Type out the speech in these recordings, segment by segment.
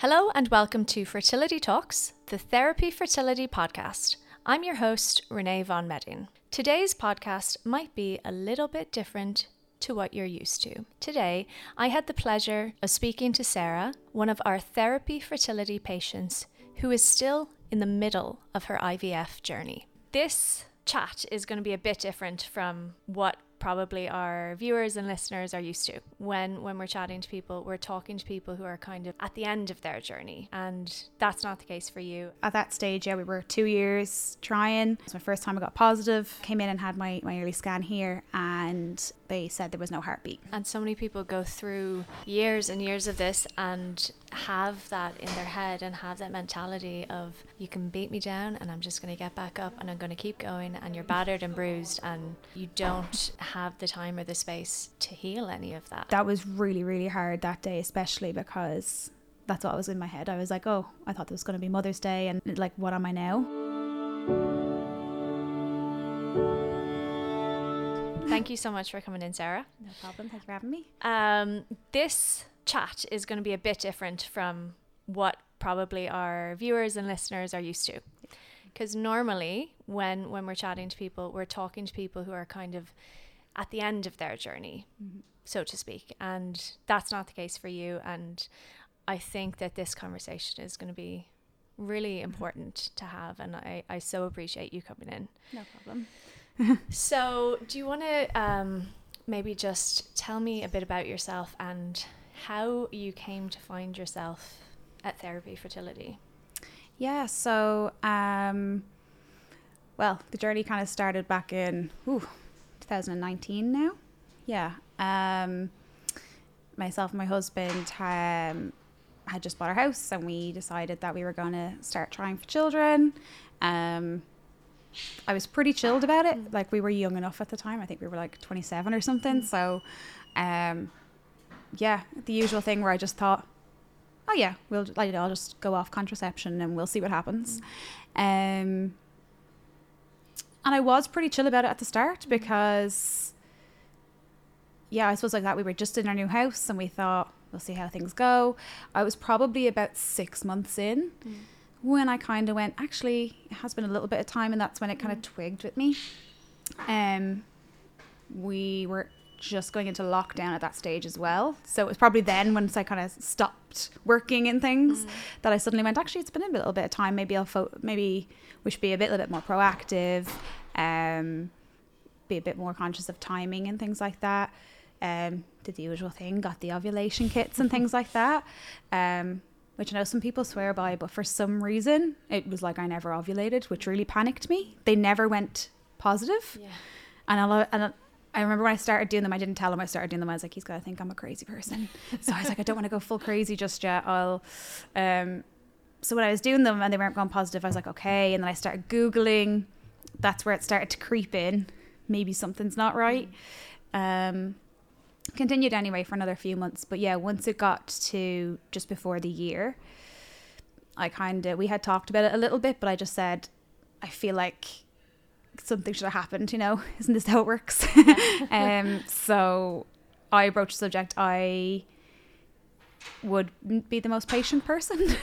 Hello and welcome to Fertility Talks, the Thérapie Fertility podcast. I'm your host, Renee von Medin. Today's podcast might be a little bit different to what you're used to. Today, I had the pleasure of speaking to Sarah, one of our Thérapie Fertility patients who is still in the middle of her IVF journey. This chat is going to be a bit different from what probably our viewers and listeners are used to. When when we're chatting to people, we're talking to people who are kind of at the end of their journey, and that's not the case for you. At that stage, yeah, we were two years trying. It was my first time I got positive. Came in and had my, my early scan here, and they said there was no heartbeat. And so many people go through years and years of this and have that in their head and have that mentality of you can beat me down and I'm just going to get back up and I'm going to keep going and you're battered and bruised and you don't have the time or the space to heal any of that. That was really, really hard that day, especially because that's what was in my head. I was like, oh, I thought there was going to be Mother's Day and like, what am I now? Thank you so much for coming in, Sarah. No problem. Thank you for having me. Um, this chat is going to be a bit different from what probably our viewers and listeners are used to. Because normally, when when we're chatting to people, we're talking to people who are kind of at the end of their journey, mm-hmm. so to speak, and that's not the case for you. And I think that this conversation is going to be really mm-hmm. important mm-hmm. to have, and I I so appreciate you coming in. No problem. so, do you want to um, maybe just tell me a bit about yourself and how you came to find yourself at Thérapie Fertility? Yeah, so, um, well, the journey kind of started back in ooh, 2019 now. Yeah. Um, myself and my husband um, had just bought our house and we decided that we were going to start trying for children. Um, I was pretty chilled about it. Mm. Like we were young enough at the time. I think we were like 27 or something. Mm. So, um, yeah, the usual thing where I just thought, oh yeah, we'll like I'll just go off contraception and we'll see what happens. Mm. Um, and I was pretty chill about it at the start because, yeah, I suppose like that we were just in our new house and we thought we'll see how things go. I was probably about six months in. Mm when I kind of went, actually, it has been a little bit of time, and that's when it kind of mm. twigged with me. Um, we were just going into lockdown at that stage as well. So it was probably then once I kind of stopped working in things mm. that I suddenly went, actually, it's been a little bit of time. Maybe I'll fo- maybe we should be a bit, little bit more proactive, um, be a bit more conscious of timing and things like that. Um, did the usual thing, got the ovulation kits and things like that. Um, which I know some people swear by, but for some reason it was like I never ovulated, which really panicked me. They never went positive. Yeah. And I and I remember when I started doing them, I didn't tell him I started doing them. I was like, he's gonna think I'm a crazy person. so I was like, I don't want to go full crazy just yet. I'll um so when I was doing them and they weren't going positive, I was like, okay. And then I started Googling. That's where it started to creep in. Maybe something's not right. Um continued anyway for another few months. But yeah, once it got to just before the year, I kind of, we had talked about it a little bit, but I just said, I feel like something should have happened, you know? Isn't this how it works? um, so I broached the subject. I would be the most patient person.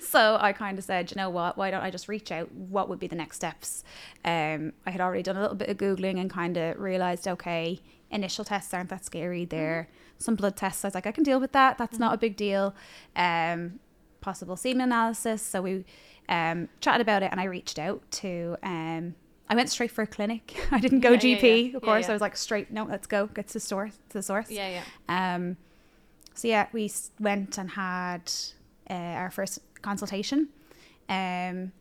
so I kind of said, you know what, why don't I just reach out? What would be the next steps? Um, I had already done a little bit of Googling and kind of realized, okay, initial tests aren't that scary. There, mm-hmm. some blood tests. I was like, I can deal with that. That's mm-hmm. not a big deal. Um, possible semen analysis. So we um, chatted about it, and I reached out to. Um, I went straight for a clinic. I didn't go yeah, GP, yeah, of course. I was like, straight. No, let's go. Get to the source. To the source. Yeah, yeah. Um, so yeah, we went and had uh, our first consultation. Um,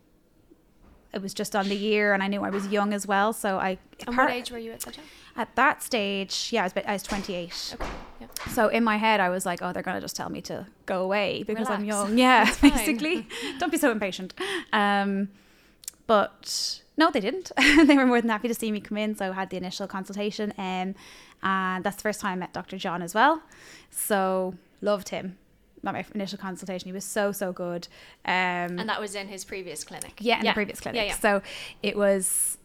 it was just on the year, and I knew I was young as well. So I. And part, what age were you at that time? At that stage, yeah, I was, I was 28. Okay. So in my head, I was like, oh, they're going to just tell me to go away because Relax. I'm young. Yeah, basically. Don't be so impatient. Um, but no, they didn't. they were more than happy to see me come in. So I had the initial consultation. Um, and that's the first time I met Dr. John as well. So loved him at my initial consultation. He was so so good. Um, and that was in his previous clinic. Yeah, in yeah. the previous clinic. Yeah, yeah. So it was.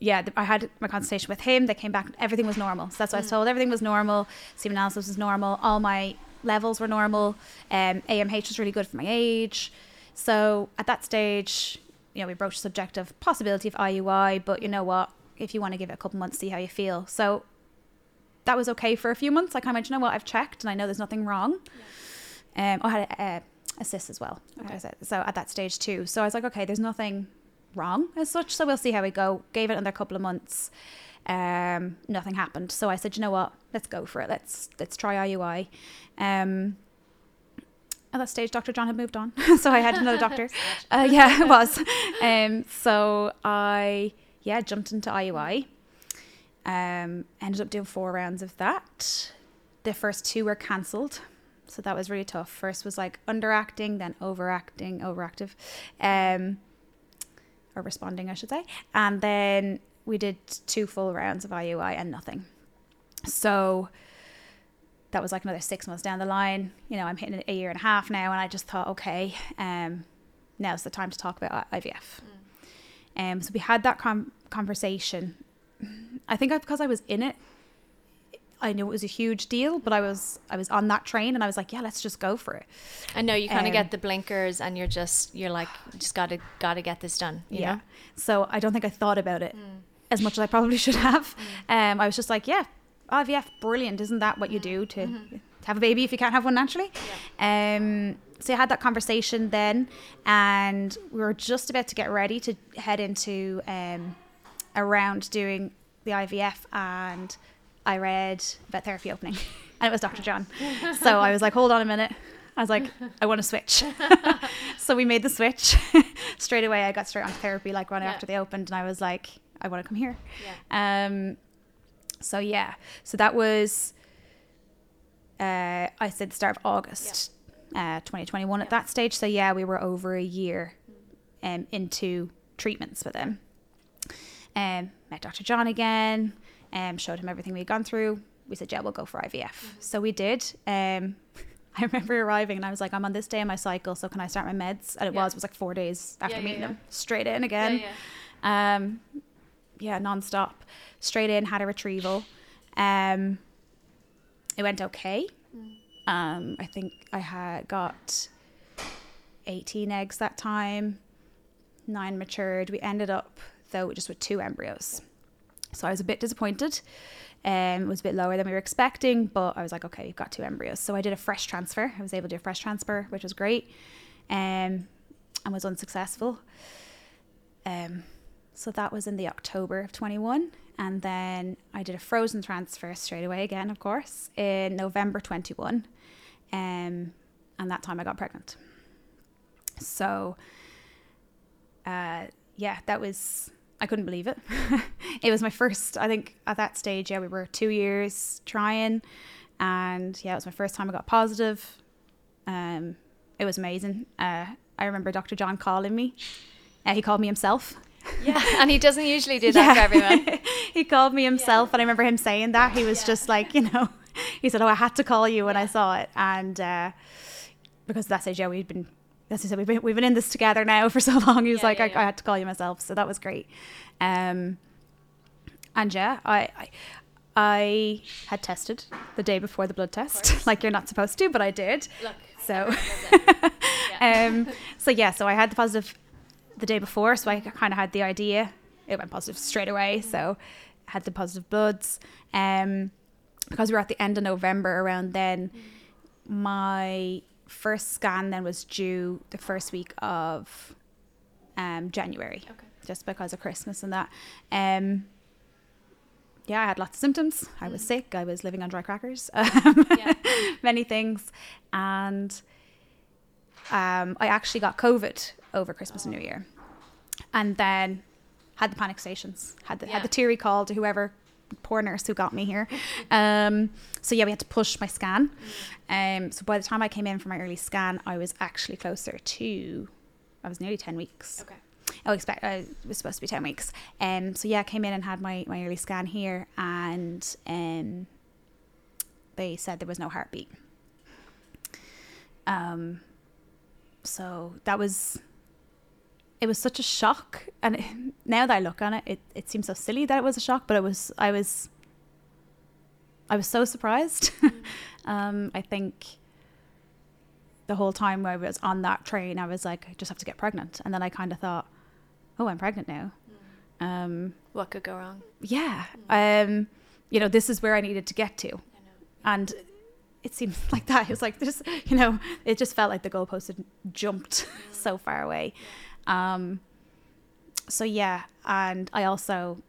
Yeah, I had my consultation with him. They came back, everything was normal. So that's what. I was mm. told. Everything was normal. Semen analysis was normal. All my levels were normal. Um, AMH was really good for my age. So at that stage, you know, we broached the subject of possibility of IUI, but you know what? If you want to give it a couple months, see how you feel. So that was okay for a few months. I kind of went, you know what? I've checked and I know there's nothing wrong. Yeah. Um, I had a, a, a cyst as well. Okay. So at that stage too. So I was like, okay, there's nothing wrong as such. So we'll see how we go. Gave it another couple of months. Um, nothing happened. So I said, you know what? Let's go for it. Let's let's try IUI. Um, at that stage, Dr. John had moved on, so I had another doctor. Uh, yeah, it was. Um, so I yeah jumped into IUI. Um, ended up doing four rounds of that. The first two were cancelled, so that was really tough. First was like underacting, then overacting, overactive, um, or responding, I should say, and then we did two full rounds of IUI and nothing. So that was like another six months down the line. You know, I'm hitting a year and a half now, and I just thought, okay, um, now's the time to talk about IVF. Mm. Um, so we had that com- conversation. I think because I was in it, I knew it was a huge deal, but I was I was on that train and I was like, yeah, let's just go for it. I know you kind of um, get the blinkers and you're just you're like just got to got to get this done, yeah. Know? So I don't think I thought about it mm. as much as I probably should have. Mm. Um I was just like, yeah, IVF brilliant, isn't that what you do to, mm-hmm. to have a baby if you can't have one naturally? Yeah. Um so I had that conversation then and we were just about to get ready to head into um around doing the IVF and I read Vet Thérapie Opening, and it was Dr. John. So I was like, hold on a minute. I was like, I want to switch. so we made the switch straight away. I got straight on Thérapie like right yeah. after they opened, and I was like, I want to come here. Yeah. Um. So yeah. So that was. Uh, I said the start of August, yeah. uh, 2021 yeah. at that stage. So yeah, we were over a year, um, into treatments with them. Um, met Dr. John again um, showed him everything we'd gone through. We said, yeah, we'll go for IVF. Mm-hmm. So we did. Um, I remember arriving and I was like, I'm on this day of my cycle, so can I start my meds? And it yeah. was, it was like four days after yeah, meeting yeah, him. Straight in again. Yeah, um, yeah, non-stop. Straight in, had a retrieval. Um, it went okay. Mm. Um, I think I had got 18 eggs that time. Nine matured. We ended up, though, just with two embryos. So I was a bit disappointed. Um, it was a bit lower than we were expecting, but I was like, okay, we've got two embryos. So I did a fresh transfer. I was able to do a fresh transfer, which was great, um, and was unsuccessful. Um, so that was in the October of 21. And then I did a frozen transfer straight away again, of course, in November 21. Um, and that time I got pregnant. So, uh, yeah, that was I couldn't believe it. it was my first, I think at that stage, yeah, we were two years trying. And yeah, it was my first time I got positive. Um, it was amazing. Uh, I remember Dr. John calling me. Uh, he called me himself. Yeah, and he doesn't usually do that yeah. for everyone. he called me himself, yeah. and I remember him saying that. He was yeah. just like, you know, he said, "Oh, I had to call you when I saw it," and uh, because that stage, yeah, we'd been as I said, we've been, we've been in this together now for so long. He was yeah, like, yeah, I, yeah. I, had to call you myself. So that was great. Um, and yeah, I, I, I had tested the day before the blood test, like you're not supposed to, but I did. Look, so, um, so yeah, so I had the positive the day before, so I kind of had the idea. It went positive straight away, mm-hmm. so I had the positive bloods. Um, because we were at the end of November around then, mm-hmm. my first scan then was due the first week of um, January, okay. just because of Christmas and that. Um, yeah, I had lots of symptoms. I was mm. sick. I was living on dry crackers. Um, yeah. many things, and um, I actually got COVID over Christmas oh. and New Year, and then had the panic stations. Had the yeah. had the teary call to whoever poor nurse who got me here. Um, so yeah, we had to push my scan. Um, so by the time I came in for my early scan, I was actually closer to, I was nearly ten weeks. Okay. I expect I was supposed to be ten weeks. Um, so yeah, I came in and had my my early scan here, and um, they said there was no heartbeat. Um, so that was it was such a shock and it, now that i look on it, it it seems so silly that it was a shock but it was i was i was so surprised um, i think the whole time where I was on that train, I was like, I just have to get pregnant. And then I kind of thought, oh, I'm pregnant now. Um, What could go wrong? yeah. Um, you know, this is where I needed to get to. And it seemed like that. It was like this, you know, it just felt like the goalpost had jumped so far away. Um, so yeah, and I also,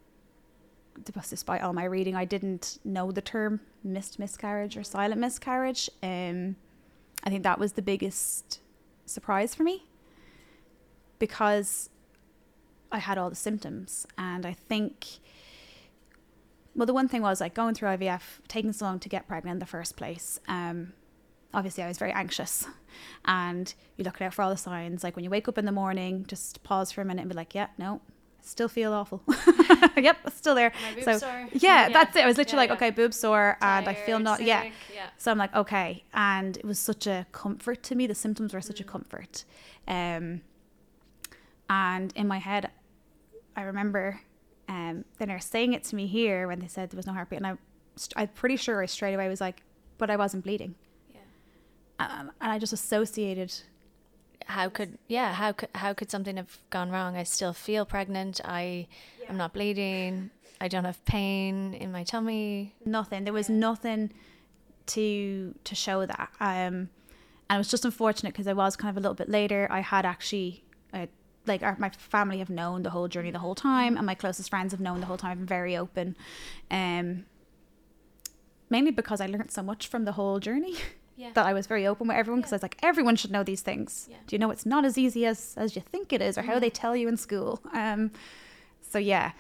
despite all my reading, I didn't know the term missed miscarriage or silent miscarriage. Um, I think that was the biggest surprise for me because I had all the symptoms, and I think. Well, the one thing was like going through IVF, taking so long to get pregnant in the first place. Um, obviously, I was very anxious, and you look out for all the signs. Like when you wake up in the morning, just pause for a minute and be like, "Yeah, no, still feel awful. yep, still there." So sore. yeah, Yeah. that's it. I was literally Yeah, like, yeah. "Okay, boobs sore," and I feel not. Yeah, sick, yeah. so I'm like, okay. And it was such a comfort to me. The symptoms were such a comfort. Um, and in my head, I remember um, the nurse saying it to me here when they said there was no heartbeat. And I, I'm pretty sure I straight away was like, but I wasn't bleeding. Yeah. Um, and I just associated. how could yeah how could how could something have gone wrong i still feel pregnant i am not bleeding i don't have pain in my tummy nothing. There was nothing to to show that. Um, and it was just unfortunate because I was kind of a little bit later. I had actually, uh, like, our, my family have known the whole journey the whole time, and my closest friends have known the whole time. I'm very open, um, mainly because I learned so much from the whole journey. Yeah. That I was very open with everyone because I was like, everyone should know these things. Yeah. Do you know it's not as easy as as you think it is, or how they tell you in school? Um, so yeah,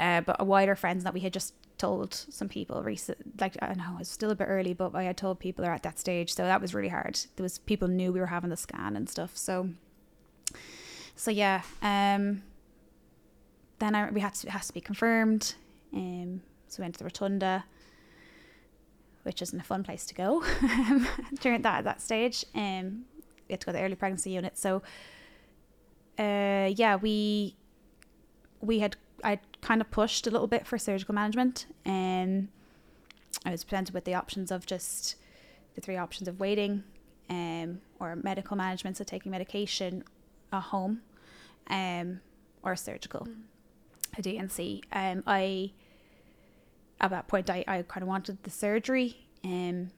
uh, but a wider friends that we had just told some people recent like I know it's still a bit early but I had told people are at that stage so that was really hard there was people knew we were having the scan and stuff so so yeah um then I, we had to it has to be confirmed um so we went to the rotunda which isn't a fun place to go during that at that stage um we had to go to the early pregnancy unit so uh yeah we we had I kind of pushed a little bit for surgical management. Um, I was presented with the options of just the three options of waiting, um, or medical management, so taking medication at home, um, or surgical, a D&C. Um, I at that point I, I kind of wanted the surgery, um,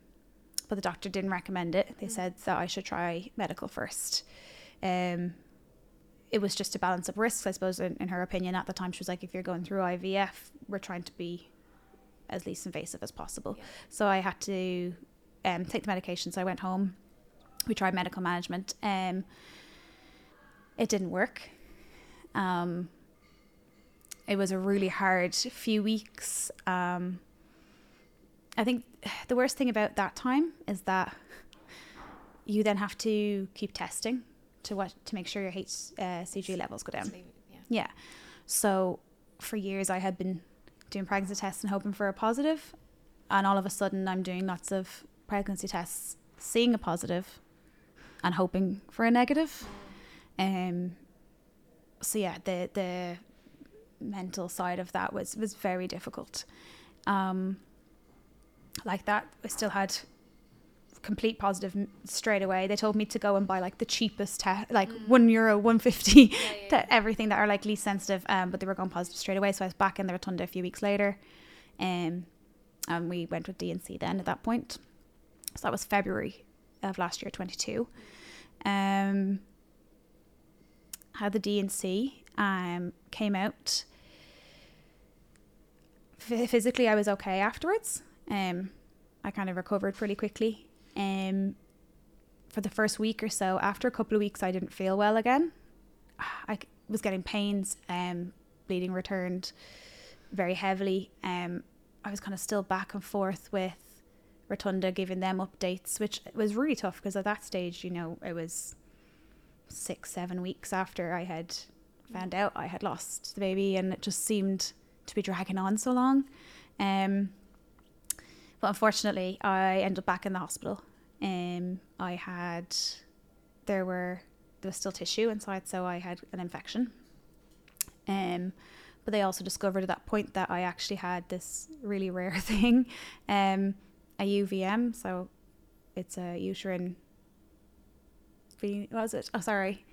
but the doctor didn't recommend it. They said that I should try medical first. Um, it was just to balance up risks, I suppose, in, in her opinion at the time. She was like, if you're going through IVF, we're trying to be as least invasive as possible. Yeah. So I had to um, take the medication. So I went home. We tried medical management. Um, it didn't work. Um, it was a really hard few weeks. Um, I think the worst thing about that time is that you then have to keep testing to what to make sure your HCG levels go down. yeah. Yeah. So for years I had been doing pregnancy tests and hoping for a positive, and all of a sudden I'm doing lots of pregnancy tests, seeing a positive, and hoping for a negative. Um. So yeah, the the mental side of that was was very difficult. Um. Like that, I still had complete positive straight away. They told me to go and buy like the cheapest test, like one euro, one fifty, yeah, yeah. to everything that are like least sensitive. Um, but they were going positive straight away. So I was back in the rotunda a few weeks later, um, and we went with D&C then at that point. So that was February of last year, twenty two. Um, had the D&C. Um, came out. Ph- physically, I was okay afterwards. Um, I kind of recovered pretty quickly. Um, for the first week or so, after a couple of weeks, I didn't feel well again. I was getting pains, um, bleeding returned very heavily. Um, I was kind of still back and forth with Rotunda, giving them updates, which was really tough because at that stage, you know, it was six, seven weeks after I had found out I had lost the baby, and it just seemed to be dragging on so long. Um, but unfortunately, I ended up back in the hospital. Um, I had, there were, there was still tissue inside, so I had an infection. Um, but they also discovered at that point that I actually had this really rare thing, um, a UVM. So it's a uterine what was it? Oh, sorry,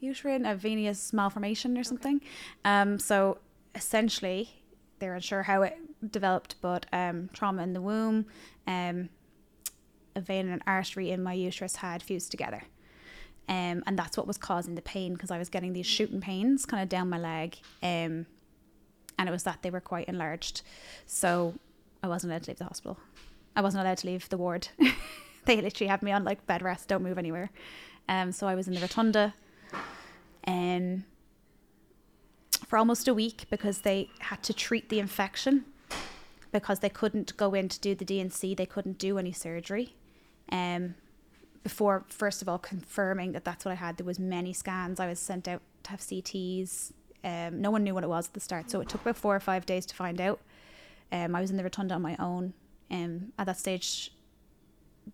uterine a venous malformation or something. Um, so essentially, they're unsure how it developed, but um, trauma in the womb, um, a vein and an artery in my uterus had fused together. Um, and that's what was causing the pain because I was getting these shooting pains kind of down my leg. Um, and it was that they were quite enlarged. So I wasn't allowed to leave the hospital. I wasn't allowed to leave the ward. they literally had me on like bed rest, don't move anywhere. Um, so I was in the rotunda um, for almost a week because they had to treat the infection because they couldn't go in to do the D&C. They couldn't do any surgery. Um, before first of all confirming that that's what I had, there was many scans. I was sent out to have CTs. Um, no one knew what it was at the start, so it took about four or five days to find out. Um, I was in the rotunda on my own. Um, at that stage,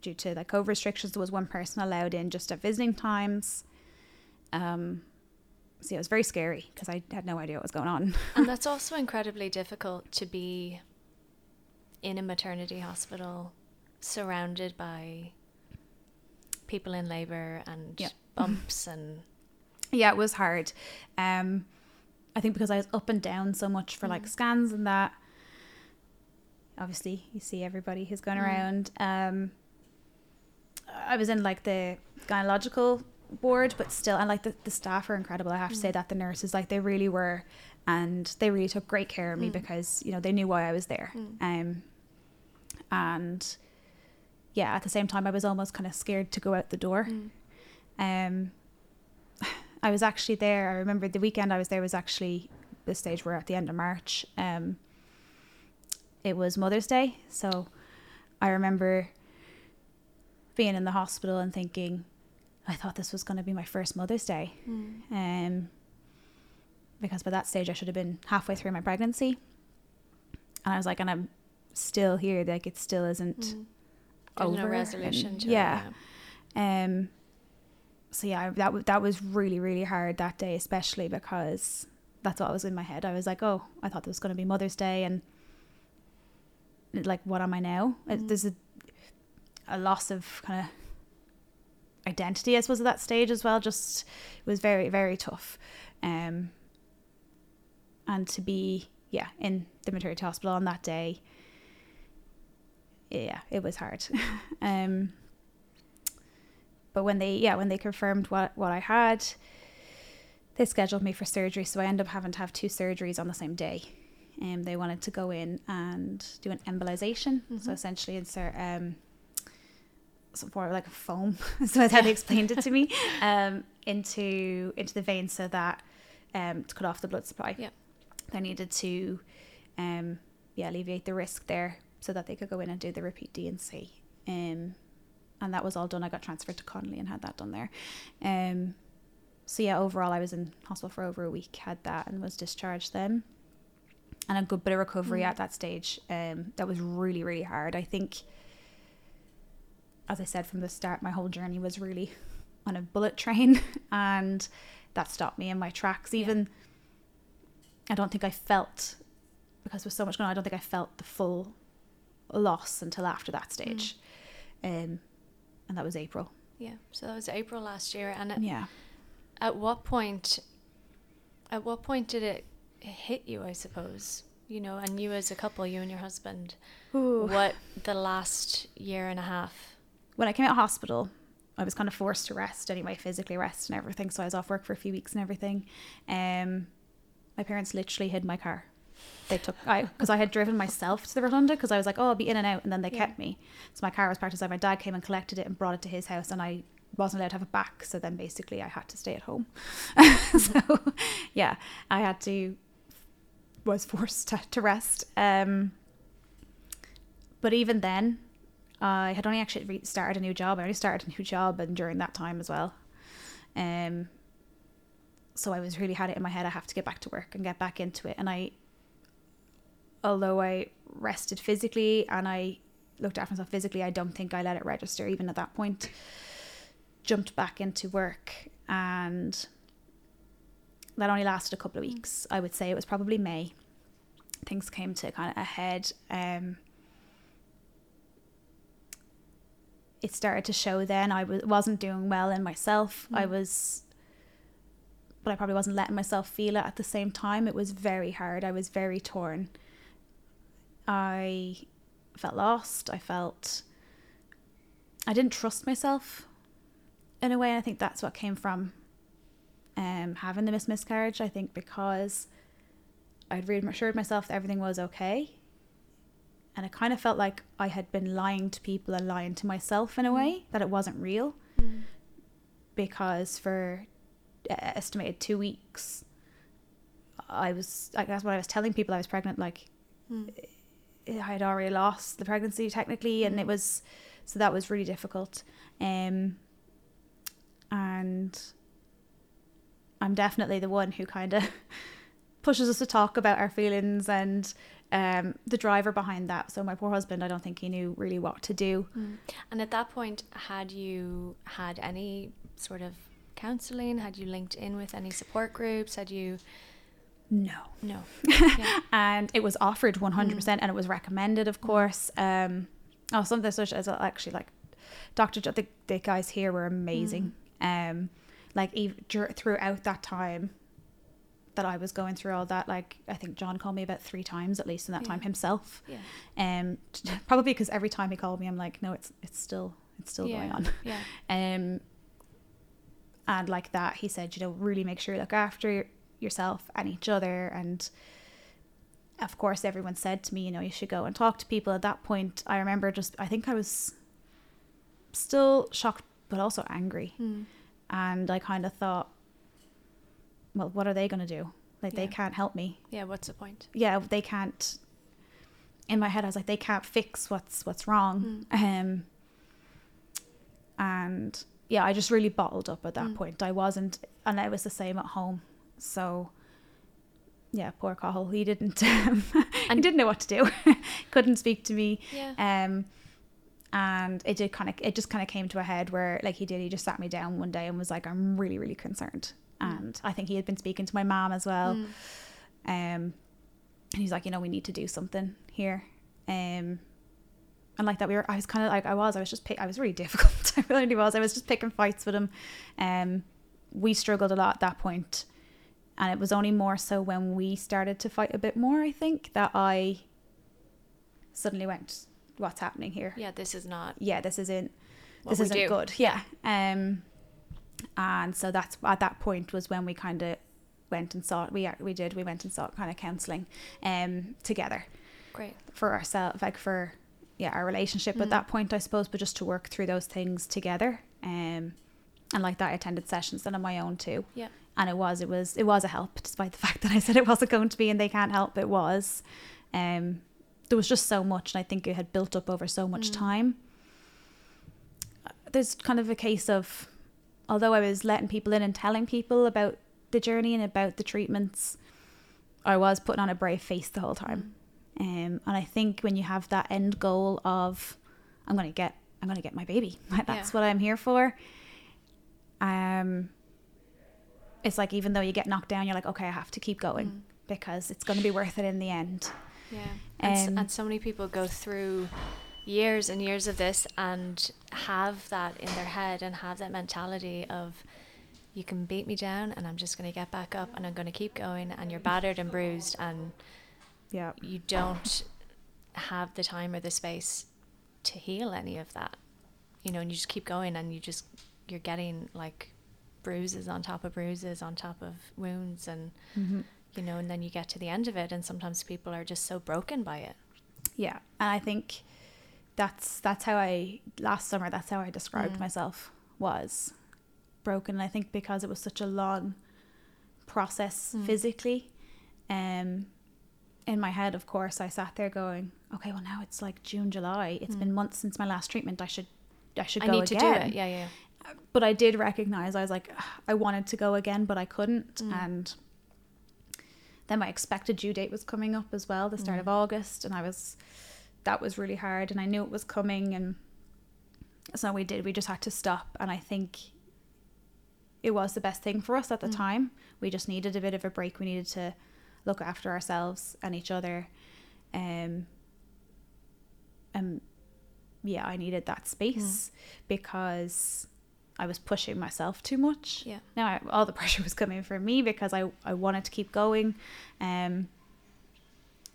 due to like COVID restrictions, there was one person allowed in just at visiting times. Um, so yeah, it was very scary because I had no idea what was going on. and that's also incredibly difficult to be in a maternity hospital surrounded by people in labor and Yeah. bumps and yeah, it was hard. Um, I think because I was up and down so much for like scans and that. Obviously, you see everybody who's going Mm. around. Um, I was in like the gynecological ward, but still, and like the, the staff are incredible. I have to say that the nurses, like they really were, and they really took great care of me Mm. because you know they knew why I was there. Mm. Um, and yeah, at the same time, I was almost kind of scared to go out the door. Mm. Um, I was actually there. I remember the weekend I was there was actually the stage where at the end of March. Um, it was Mother's Day, so I remember being in the hospital and thinking, I thought this was going to be my first Mother's Day. Mm. Um, because by that stage I should have been halfway through my pregnancy, and I was like, and I'm still here. Like it still isn't Mm. There's no resolution and- to yeah. it. Yeah. Um. So yeah, that w- that was really really hard that day, especially because that's what was in my head. I was like, oh, I thought this was going to be Mother's Day, and like, what am I now? It- Mm. There's a a loss of kind of identity, I suppose, at that stage as well. Just it was very very tough, um. And to be yeah in the maternity hospital on that day. Yeah, it was hard. um but when they yeah when they confirmed what what I had they scheduled me for surgery so I ended up having to have two surgeries on the same day and um, they wanted to go in and do an embolization so Mhm. essentially insert um some form of like a foam so that's how they explained it to me um into into the vein so that um to cut off the blood supply Yeah. they needed to um yeah alleviate the risk there so that they could go in and do the repeat D&C um and that was all done. I got transferred to Connolly and had that done there. Um, so yeah, overall, I was in hospital for over a week, had that, and was discharged then. And a good bit of recovery Mm. at that stage. Um, that was really, really hard. I think, as I said from the start, my whole journey was really on a bullet train, and that stopped me in my tracks. Yeah. Even, I don't think I felt because there was so much going on. I don't think I felt the full loss until after that stage. Um, and that was April. Yeah. So that was April last year, and at, Yeah. at what point? At what point did it hit you? I suppose you know, and you as a couple, you and your husband. What the last year and a half? When I came out of hospital, I was kind of forced to rest anyway, physically rest and everything. So I was off work for a few weeks and everything. Um, my parents literally hid my car. They took I because I had driven myself to the rotunda because I was like, oh, I'll be in and out, and then they Yeah. kept me. So my car was parked outside. My dad came and collected it and brought it to his house, and I wasn't allowed to have it back. So then basically, I had to stay at home. so yeah, I had to was forced to, to rest. Um, but even then, I had only actually re- started a new job. I only started a new job, and during that time as well. Um, so I was really had it in my head. I have to get back to work and get back into it. And I, although I rested physically and I looked after myself physically, I don't think I let it register even at that point. Jumped back into work and that only lasted a couple of weeks. I would say it was probably May. Things came to kind of a head. Um, it started to show then. I was, wasn't doing well in myself. I was, but I probably wasn't letting myself feel it at the same time. It was very hard. I was very torn. I felt lost. I felt, I didn't trust myself in a way. I think that's what came from um, having the mis- miscarriage. I think because I'd reassured myself that everything was okay. And I kind of felt like I had been lying to people and lying to myself in a way that it wasn't real. Because for uh, estimated two weeks, I was, I guess, when I was telling people I was pregnant, like I had already lost the pregnancy technically, and it was, so that was really difficult. Um, and I'm definitely the one who kind of pushes us to talk about our feelings and um, the driver behind that. So my poor husband, I don't think he knew really what to do. And at that point, had you had any sort of counseling? Had you linked in with any support groups? Had you No. no? Yeah. and it was offered 100% and it was recommended of course um oh some of the such as actually like dr the, the guys here were amazing um like ev- throughout that time that i was going through all that like i think john called me about three times at least in that Yeah. time himself Yeah. um probably because every time he called me i'm like no it's it's still it's still yeah. going on Yeah. um and like that he said you know really make sure you look after yourself and each other and of course everyone said to me you know you should go and talk to people at that point i remember just i think i was still shocked but also angry Mm. and i kind of thought well what are they going to do? Like they can't help me. Yeah. What's the point? yeah they can't in my head i was like they can't fix what's what's wrong. Um and yeah i just really bottled up at that Mm. point. I wasn't and i was the same at home. So yeah poor Cahill. He didn't um, he didn't know what to do. Couldn't speak to me. Yeah. um and it did kind of it just kind of came to a head where like he did. He just sat me down one day and was like i'm really really concerned and i think he had been speaking to my mom as well Mm. um and he's like you know we need to do something here um and like that we were i was kind of like i was i was just pick, i was really difficult i really was i was just picking fights with him um we struggled a lot at that point and it was only more so when we started to fight a bit more i think that i suddenly went what's happening here Yeah. This is not. yeah this isn't What this isn't do. good yeah um and so that's at that point was when we kind of went and sought we we did we went and sought kind of counseling um together Great. for ourselves like for yeah our relationship at Mm. that point i suppose but just to work through those things together um and like that i attended sessions then on my own too Yeah. and it was it was it was a help despite the fact that i said it wasn't going to be and they can't help it was um there was just so much and i think it had built up over so much Mm. time there's kind of a case of although i was letting people in and telling people about the journey and about the treatments i was putting on a brave face the whole time um, and i think when you have that end goal of i'm going to get i'm to get my baby that's Yeah. what i'm here for um it's like even though you get knocked down you're like okay i have to keep going Mm. because it's going to be worth it in the end Yeah. And, Um, and so many people go through years and years of this and have that in their head and have that mentality of you can beat me down and I'm just going to get back up and I'm going to keep going and you're battered and bruised and yeah you don't have the time or the space to heal any of that. You know, and you just keep going and you just you're getting like bruises on top of bruises on top of wounds and mm-hmm. you know, and then you get to the end of it and sometimes people are just so broken by it. yeah and i think that's that's how i last summer that's how i described Mm. myself was broken i think because it was such a long process Mm. physically um in my head of course i sat there going okay well now it's like june july It's Mm. been months since my last treatment i should i should I go need to again do it. Yeah, yeah. but I did recognize I was like I wanted to go again, but I couldn't, Mm. and then my expected due date was coming up as well, the start of Mm. August, and I was that was really hard, and I knew it was coming, and so we did. We just had to stop, and I think it was the best thing for us at the Mm. time. We just needed a bit of a break. We needed to look after ourselves and each other, um, and yeah, I needed that space because I was pushing myself too much. Yeah. Now I, all the pressure was coming from me because I, I wanted to keep going. Um,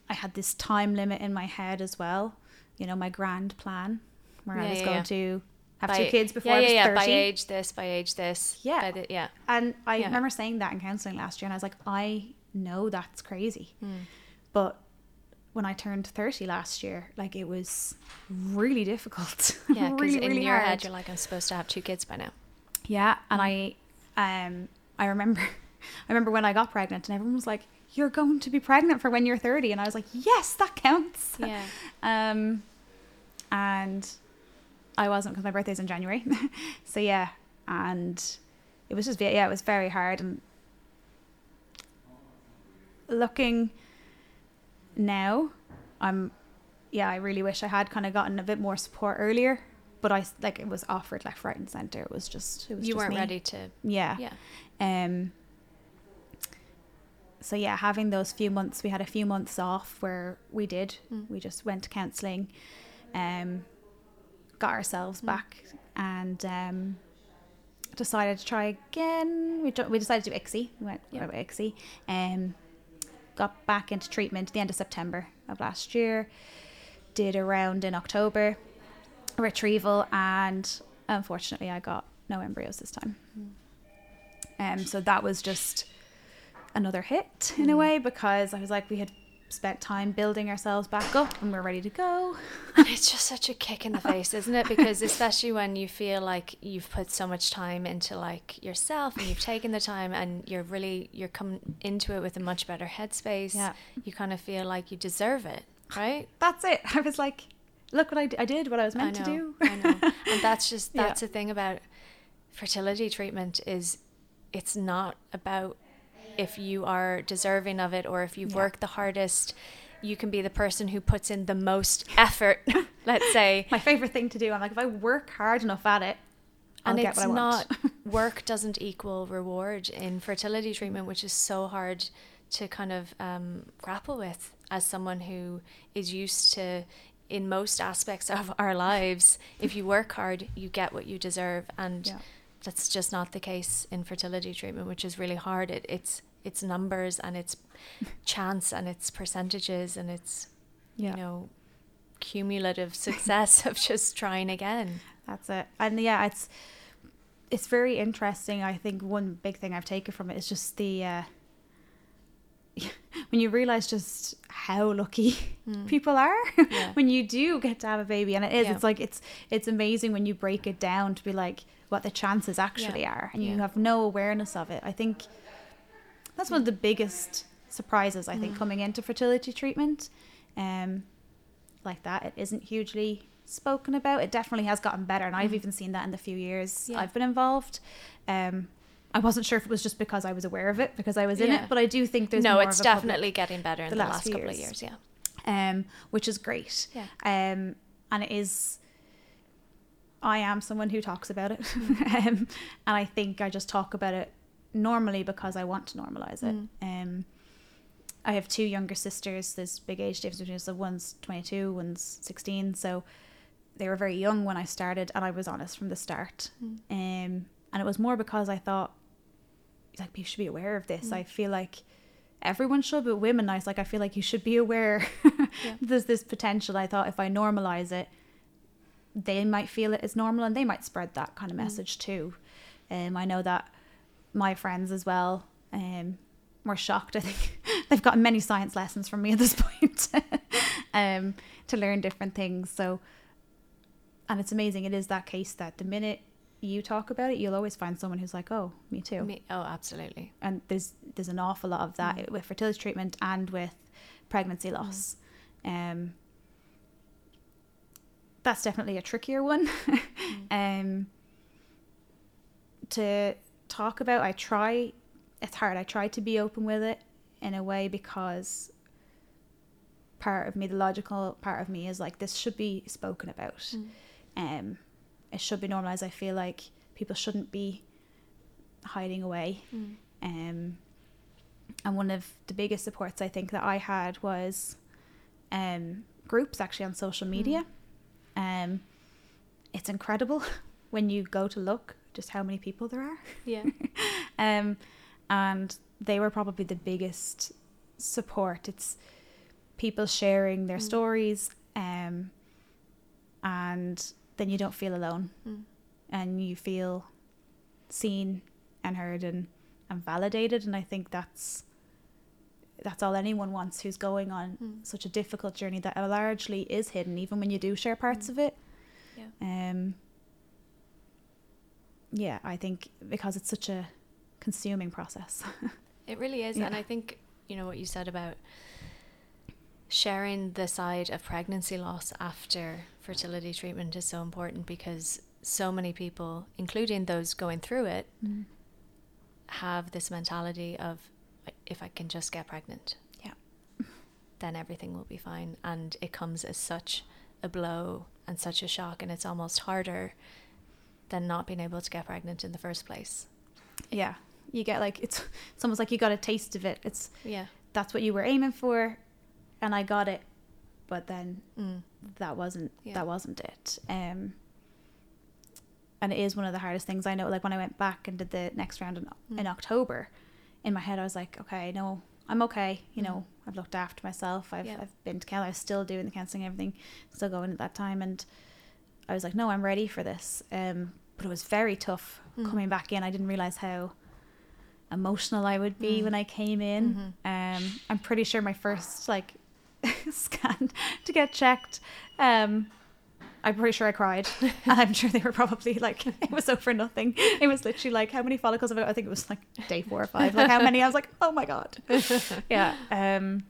I had this time limit in my head as well. You know, my grand plan where I was yeah, going yeah. to have By- two kids before yeah, I was yeah, 30. By age this, by age this. Yeah. The, yeah. And I Yeah. remember saying that in counseling last year, and I was like, I know that's crazy. Mm. But when I turned 30 last year, like it was really difficult. Yeah, because really, in really your hard. head, you're like, I'm supposed to have two kids by now. Yeah, and I, um, I remember, I remember when I got pregnant, and everyone was like, "You're going to be pregnant for when you're 30," and I was like, "Yes, that counts." Yeah. Um, and I wasn't because my birthday's in January, so yeah, and it was just yeah, it was very hard. And looking now, I'm yeah, I really wish I had kind of gotten a bit more support earlier. But i like it was offered left, right, and center. It was just it was You just weren't me. ready to. Yeah. Yeah. Um. So yeah, having those few months, we had a few months off where we did. Mm. We just went to counselling, um, got ourselves Mm. back, and um, decided to try again. We we decided to do ICSI. We went with ICSI. Um, got back into treatment at the end of September of last year. Did a round in October, retrieval, and unfortunately, I got no embryos this time. Um, so that was just another hit in a Mm. way because I was like, we had spent time building ourselves back up and we're ready to go. And it's just such a kick in the face, isn't it? Because especially when you feel like you've put so much time into like yourself and you've taken the time and you're really you're coming into it with a much better headspace. Yeah. You kind of feel like you deserve it, right? That's it. I was like, look what I, d- I did, what I was meant I to do. I know. And that's just Yeah. that's the thing about fertility treatment is it's not about if you are deserving of it or if you've Yeah. worked the hardest. You can be the person who puts in the most effort, let's say, My favorite thing to do. I'm like, if I work hard enough at it, I'll and get it's what I want. not work doesn't equal reward in fertility treatment which is so hard to kind of um, grapple with as someone who is used to in most aspects of our lives if you work hard you get what you deserve and Yeah. that's just not the case in fertility treatment which is really hard it, it's it's numbers and it's chance and it's percentages and it's Yeah. you know cumulative success of just trying again That's it. And yeah, it's it's very interesting. I think one big thing I've taken from it is just the uh, when you realize just how lucky people are Mm. Yeah. when you do get to have a baby, and it is. Yeah. It's like it's it's amazing when you break it down to be like what the chances actually are, and you have no awareness of it. I think that's one of the biggest surprises. I Mm. think coming into fertility treatment, um, like that, it isn't hugely spoken about. It definitely has gotten better, and I've even seen that in the few years Mm. Yeah. I've been involved. Um, I wasn't sure if it was just because I was aware of it because I was in Yeah. it, but I do think there's no it's definitely getting better in the the, last last, couple of years. years yeah um, which is great. Yeah. Um, and it is. I am someone who talks about it, um, and I think I just talk about it normally because I want to normalize it. Mm. Um, I have two younger sisters. There's big age difference between us. So one's 22, one's 16. So they were very young when I started, and I was honest from the start. Mm. Um, and it was more because I thought, like, people should be aware of this. Mm. I feel like everyone should, but women, I was like, I feel like you should be aware Yeah. there's this potential. I thought if I normalize it, they might feel it as normal and they might spread that kind of Mm. message too. Um, I know that my friends as well um, were shocked. I think they've gotten many science lessons from me at this point um, to learn different things. So, and it's amazing. It is that case that the minute you talk about it, you'll always find someone who's like, "Oh, me too." Me, oh absolutely and there's there's an awful lot of that Mm. with fertility treatment and with pregnancy loss. Um, that's definitely a trickier one. um, to talk about, I try. It's hard. I try to be open with it in a way because part of me, the logical part of me, is like this should be spoken about. Mm. Um, it should be normalized. I feel like people shouldn't be hiding away. Mm. Um, and one of the biggest supports I think that I had was um, groups actually on social media. Um, it's incredible when you go to look just how many people there are. Yeah. um, and they were probably the biggest support. It's people sharing their Mm. stories, um, and then you don't feel alone, Mm. and you feel seen and heard and, and validated. And I think that's that's all anyone wants who's going on Mm. such a difficult journey that largely is hidden, even when you do share parts Mm. of it. Yeah. Um. Yeah, I think because it's such a consuming process. It really is. And I think, you know, what you said about sharing the side of pregnancy loss after fertility treatment is so important because so many people, including those going through it, mm-hmm. have this mentality of if I can just get pregnant, Yeah. then everything will be fine. And it comes as such a blow and such a shock, and it's almost harder than not being able to get pregnant in the first place. Yeah, you get like it's it's almost like you got a taste of it. It's Yeah. that's what you were aiming for, and I got it, but then Mm. that wasn't Yeah. that wasn't it. Um, and it is one of the hardest things I know. Like when I went back and did the next round in, in Mm. October, in my head I was like, okay, no, I'm okay. You Mm. know, I've looked after myself. I've Yeah. I've been to Cal. I was still doing the counselling, everything, still going at that time, and I was like, no, I'm ready for this. Um, but it was very tough Mm. coming back in. I didn't realize how emotional I would be Mm. when I came in. Mhm. Um, I'm pretty sure my first like scan to get checked. Um, I'm pretty sure I cried, and I'm sure they were probably like it was over nothing. It was literally like how many follicles have I? I think it was like day four or five. Like how many? I was like, oh my god. yeah. Um,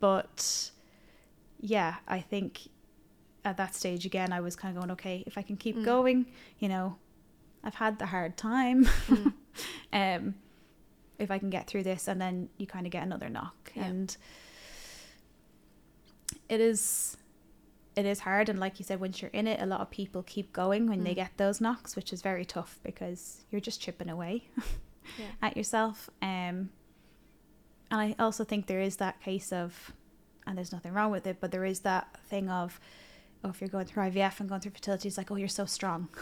but yeah, I think at that stage again, I was kind of going, okay, if I can keep Mm. going, you know, I've had the hard time. Mm. um, if I can get through this, and then you kind of get another knock, Yeah. and it is, it is hard. And like you said, once you're in it, a lot of people keep going when they Mm. get those knocks, which is very tough because you're just chipping away Yeah. at yourself. Um, and I also think there is that case of, and there's nothing wrong with it, but there is that thing of, oh, if you're going through IVF and going through fertility, it's like, oh, you're so strong.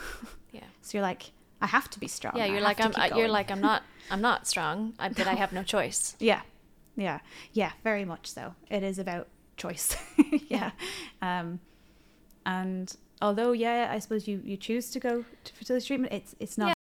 Yeah. So you're like, I have to be strong. Yeah, you're have like I'm. I- You're like I'm not. I'm not strong, I, but I have no choice. Yeah, yeah, yeah. Very much so. It is about choice. yeah. Um, and although, yeah, I suppose you you choose to go to fertility treatment, it's it's not.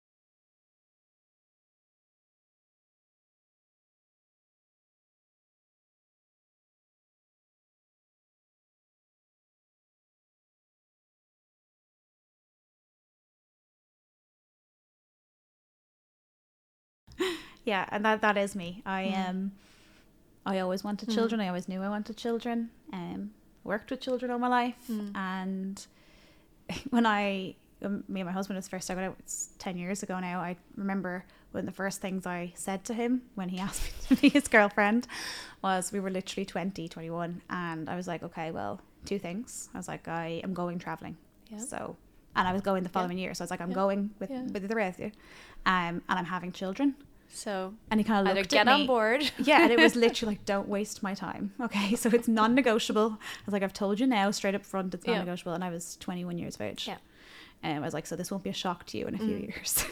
Yeah. yeah and that that is me i Mhm. um i always wanted Mhm. children i always knew i wanted children um worked with children all my life Mm. and when i um, me and my husband was first started out it's 10 years ago now i remember one of the first things i said to him when he asked me to be his girlfriend was we were literally 20 21 and i was like okay well two things i was like i am going traveling Yeah. so and i was going the Yeah. following year so i was like i'm Yeah. going with Yeah. with the rest of you um and i'm having children So and he kind of looked get on board. yeah, and it was literally like, don't waste my time. Okay, so it's non-negotiable. I was like, I've told you now, straight up front, it's non-negotiable. And I was 21 years of age. Yeah. And I was like, so this won't be a shock to you in a few Mm. years.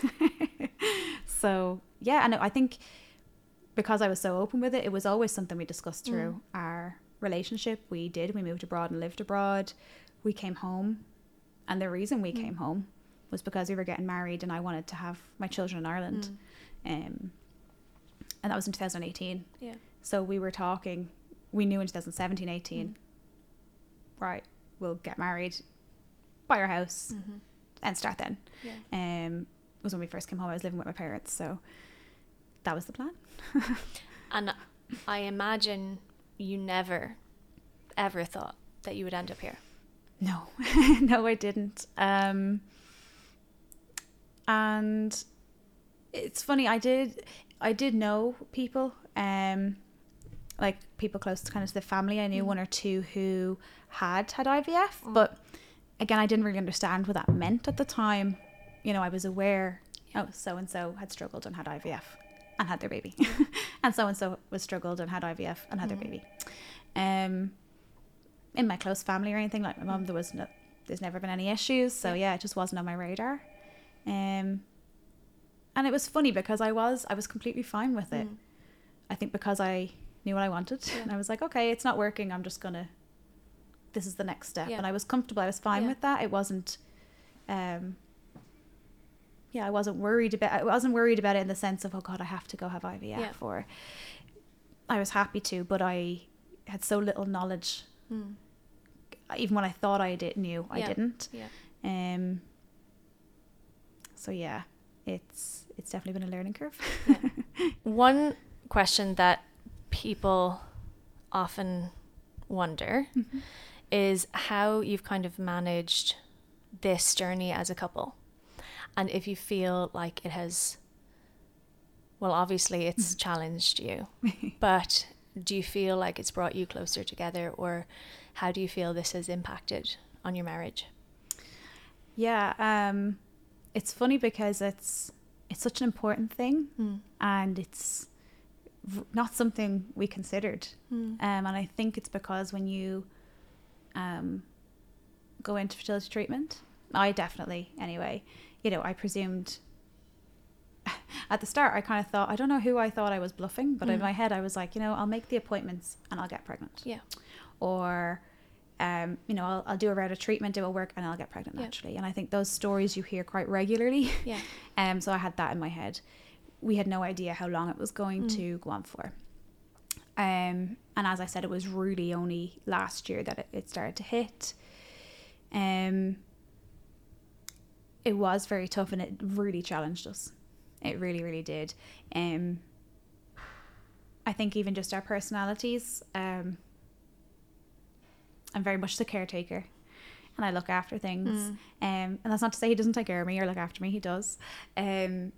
so yeah, and I think because I was so open with it, it was always something we discussed through Mm. our relationship. We did. We moved abroad and lived abroad. We came home, and the reason we Mm. came home was because we were getting married, and I wanted to have my children in Ireland. Um, and that was in 2018. Yeah. So we were talking, we knew in 2017, 18, Mm. right, we'll get married, buy our house, Mhm. and start then. Yeah. Um, was when we first came home. I was living with my parents, so that was the plan. And I imagine you never, ever thought that you would end up here. No, no, I didn't. Um, and it's funny. I did, I did know people, um, like people close to kind of the family. I knew Mm. one or two who had had IVF, Mm. but again, I didn't really understand what that meant at the time. You know, I was aware. Oh, so and so had struggled and had IVF and had their baby, and so and so was struggled and had IVF and had Mm. their baby. Um, in my close family or anything like my mum, there was no, there's never been any issues. So yeah, it just wasn't on my radar. Um, and it was funny because I was I was completely fine with it. Mm. I think because I knew what I wanted, Yeah. and I was like, okay, it's not working. I'm just gonna. This is the next step, Yeah. and I was comfortable. I was fine Yeah. with that. It wasn't. Um, yeah, I wasn't worried about. I wasn't worried about it in the sense of, oh God, I have to go have IVF, or I was happy to, but I had so little knowledge. Mm. Even when I thought I did knew, I didn't. Yeah. Um. So yeah, it's it's definitely been a learning curve. One question that people often wonder Mm-hmm. is how you've kind of managed this journey as a couple. And if you feel like it has, well, obviously it's challenged you, but do you feel like it's brought you closer together, or how do you feel this has impacted on your marriage? Yeah, um, it's funny because it's it's such an important thing, Mm. and it's not something we considered. Mm. Um, and I think it's because when you um, go into fertility treatment, I definitely, anyway, you know, I presumed at the start, I kind of thought, I don't know who I thought I was bluffing, but in Mm. my head, I was like, you know, I'll make the appointments and I'll get pregnant. Yeah. Or, um, you know, I'll, I'll do a round of treatment, it will work, and I'll get pregnant Yeah. naturally. And I think those stories you hear quite regularly. Yeah. Um, so I had that in my head. We had no idea how long it was going Mm. to go on for. Um, and as I said, it was really only last year that it, it started to hit. Um, it was very tough and it really challenged us. It really, really did. Um, I think even just our personalities. Um, I'm very much the caretaker, and I look after things. Mm. Um, and that's not to say he doesn't take care of me or look after me. He does. Um,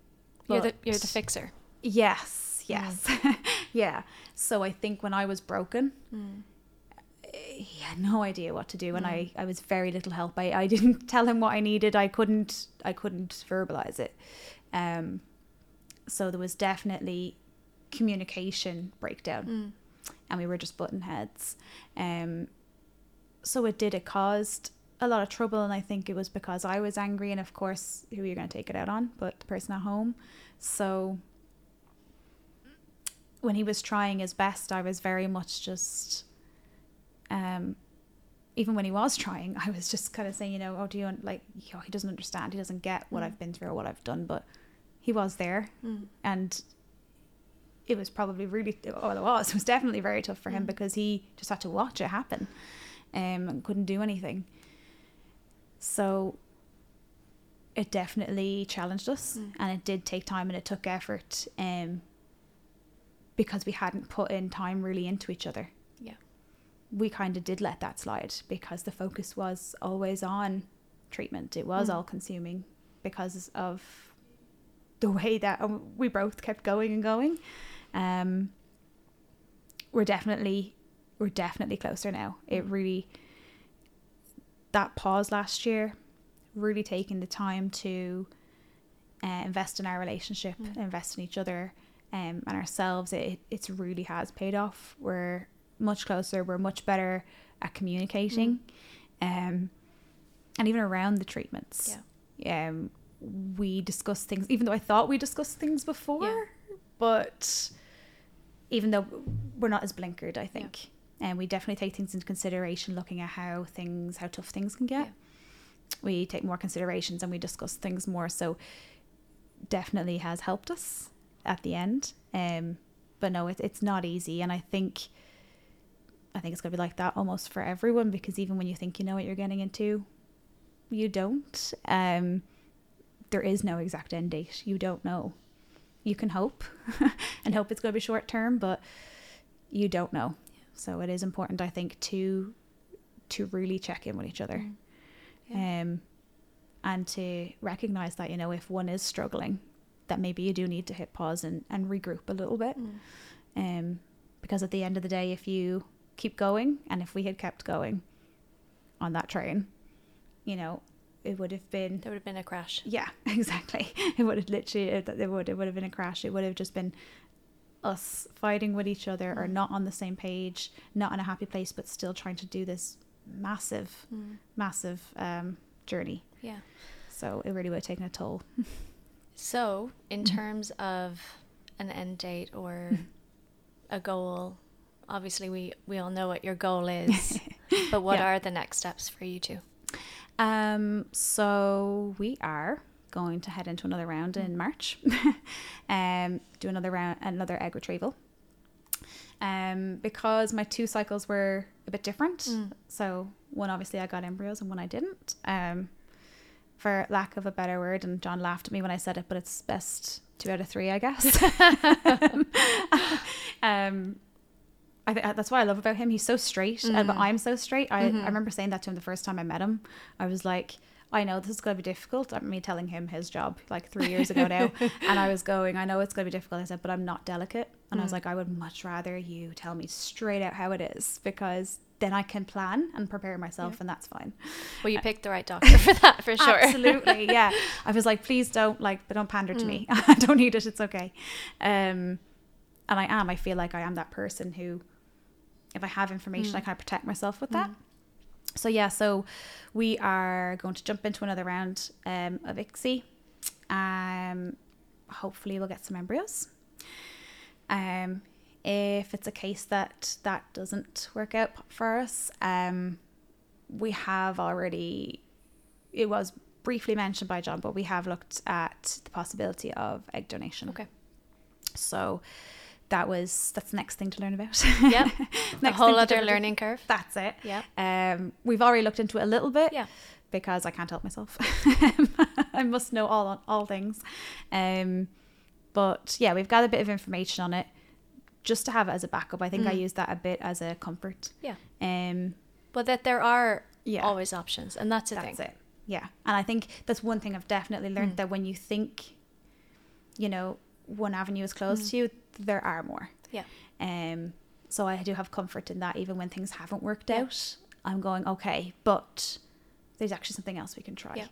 You're the you're the fixer. Yes, yes, yeah. So I think when I was broken, Mm. he had no idea what to do, and I, I was very little help. I, I didn't tell him what I needed. I couldn't I couldn't verbalize it. Um, so there was definitely communication breakdown, Mm. and we were just button heads. Um, so it did. It caused a lot of trouble, and I think it was because I was angry, and of course, who you're you going to take it out on? But the person at home. So when he was trying his best, I was very much just, um, even when he was trying, I was just kind of saying, you know, oh, do you un- like, know, he doesn't understand, he doesn't get what Mm. I've been through or what I've done, but he was there, Mm. and it was probably really, oh, it was, it was definitely very tough for him Mm. because he just had to watch it happen, um, and couldn't do anything. So it definitely challenged us Mm. and it did take time and it took effort um because we hadn't put in time really into each other Yeah. we kind of did let that slide because the focus was always on treatment it was Mm. all consuming because of the way that um, we both kept going and going um we're definitely we're definitely closer now. It Mm. really that pause last year really taking the time to uh, invest in our relationship Mm. invest in each other um, and ourselves. It it's really has paid off. We're much closer we're much better at communicating um and even around the treatments. Yeah. Um we discuss things even though i thought we discussed things before but even though we're not as blinkered i think and we definitely take things into consideration looking at how things how tough things can get. Yeah. we take more considerations and we discuss things more. So definitely has helped us at the end. Um but no it, it's not easy. And i think i think it's going to be like that almost for everyone because even when you think you know what you're getting into you don't. Um there is no exact end date. You don't know. You can hope and hope it's going to be short term but you don't know so it is important i think to to really check in with each other Mm. Yeah. um and to recognize that you know if one is struggling that maybe you do need to hit pause and, and regroup a little bit Mm. um because at the end of the day if you keep going and if we had kept going on that train you know it would have been There would have been a crash. yeah exactly it would have literally it, it would it would have been a crash it would have just been us fighting with each other or Mm. not on the same page not in a happy place but still trying to do this massive, Mm. massive um, journey. Yeah. So it really would have taken a toll. So, in Mhm. terms of an end date or a goal, obviously we we all know what your goal is, but what Yeah. are the next steps for you two? Um, so we are going to head into another round in March. um, do another round, another egg retrieval. Um, because my two cycles were a bit different. Mm. So one obviously I got embryos and one I didn't. Um, for lack of a better word, and John laughed at me when I said it, but it's best two out of three, I guess. um, I think that's what I love about him. He's so straight, uh, but. I'm so straight. I, Mhm. I remember saying that to him the first time I met him. I was like, I know this is going to be difficult. I'm me telling him his job like three years ago now, and I was going, I know it's going to be difficult. I said, but I'm not delicate, and I was Mm. like, I would much rather you tell me straight out how it is because then I can plan and prepare myself, Yeah. and that's fine. Well, you picked the right doctor for that, for sure. Absolutely, yeah. I was like, please don't like, but don't pander to Mm. me. I don't need it. It's okay. Um, and I am. I feel like I am that person who, if I have information, Mm. I kind of protect myself with that. So yeah, so we are going to jump into another round um, of ICSI. Um, hopefully we'll get some embryos. Um, if it's a case that that doesn't work out for us, um, we have already. It was briefly mentioned by John, but we have looked at the possibility of egg donation. Okay. So that was that's the next thing to learn about. Yep. A Next whole other learning curve. That's it. Yeah. Um, we've already looked into it a little bit Yeah. because I can't help myself. I must know all all things. Um, but yeah, we've got a bit of information on it just to have it as a backup. I think I Mm. use that a bit as a comfort. Yeah. Um, But that there are yeah, always options, and that's the that's thing. it. Yeah, and I think that's one thing I've definitely learned Mm. that when you think, you know, one avenue is closed Mm. to you, there are more. Yeah. Um. So I do have comfort in that, even when things haven't worked Yeah. out. I'm going okay, but there's actually something else we can try. Yeah.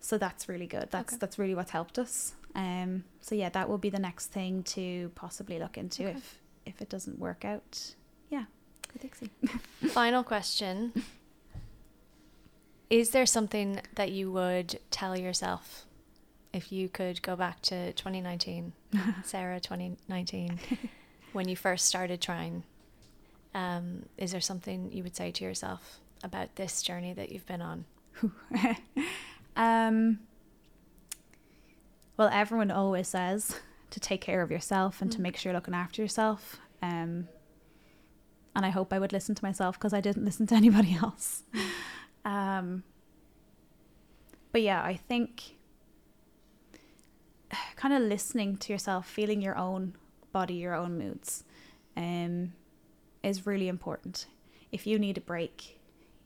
So that's really good. That's Okay. that's really what's helped us. Um. So yeah, that will be the next thing to possibly look into Okay. if if it doesn't work out. Yeah. with ICSI. Final question. Is there something that you would tell yourself if you could go back to 2019, Sarah 2019, when you first started trying? Um, is there something you would say to yourself about this journey that you've been on? um, well, everyone always says to take care of yourself and to Mm. make sure you're looking after yourself. Um, and I hope I would listen to myself because I didn't listen to anybody else. Um, but yeah, I think kind of listening to yourself, feeling your own body, your own moods, um, is really important. If you need a break,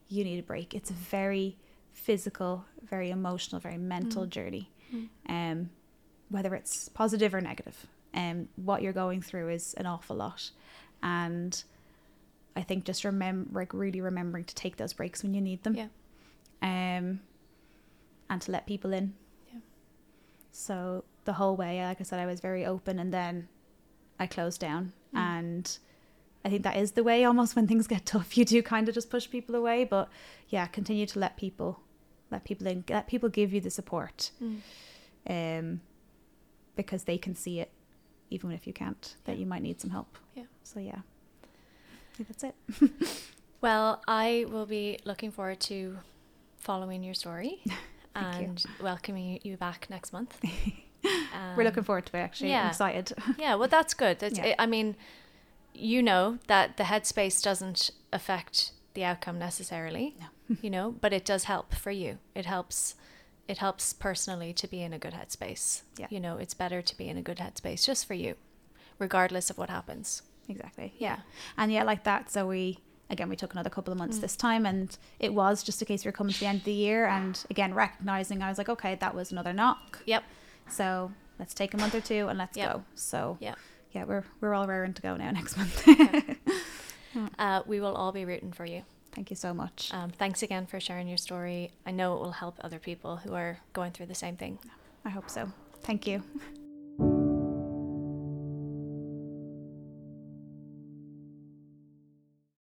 you need a break. It's a very physical, very emotional, very mental Mm. journey. Mm. Um, whether it's positive or negative, um, what you're going through is an awful lot, and I think just remember, like really remembering to take those breaks when you need them. Yeah. Um, and to let people in. Yeah. So the whole way, like I said, I was very open, and then I closed down, Mm. and I think that is the way. Almost when things get tough, you do kind of just push people away. But yeah, continue to let people, let people in, let people give you the support, Mm. um, because they can see it, even if you can't. That you might need some help. Yeah. So yeah, I think that's it. Well, I will be looking forward to following your story Thank you. and welcoming you back next month. We're looking Um, forward to it. Actually, yeah. I'm excited. Yeah, well, that's good. That's, Yeah. I mean, you know that the headspace doesn't affect the outcome necessarily, No. you know, but it does help for you. It helps. It helps personally to be in a good headspace. Yeah. You know, it's better to be in a good headspace just for you, regardless of what happens. exactly. Yeah. And yeah, like that. So we again we took another couple of months Mm. this time, and it was just a case we were coming to the end of the year, and again recognizing I was like, okay, that was another knock. Yep. So let's take a month or two and let's Yep. go. So Yep. yeah, we're we're all raring to go now next month. Uh, we will all be rooting for you. Thank you so much. Um, thanks again for sharing your story. I know it will help other people who are going through the same thing. I hope so. Thank you.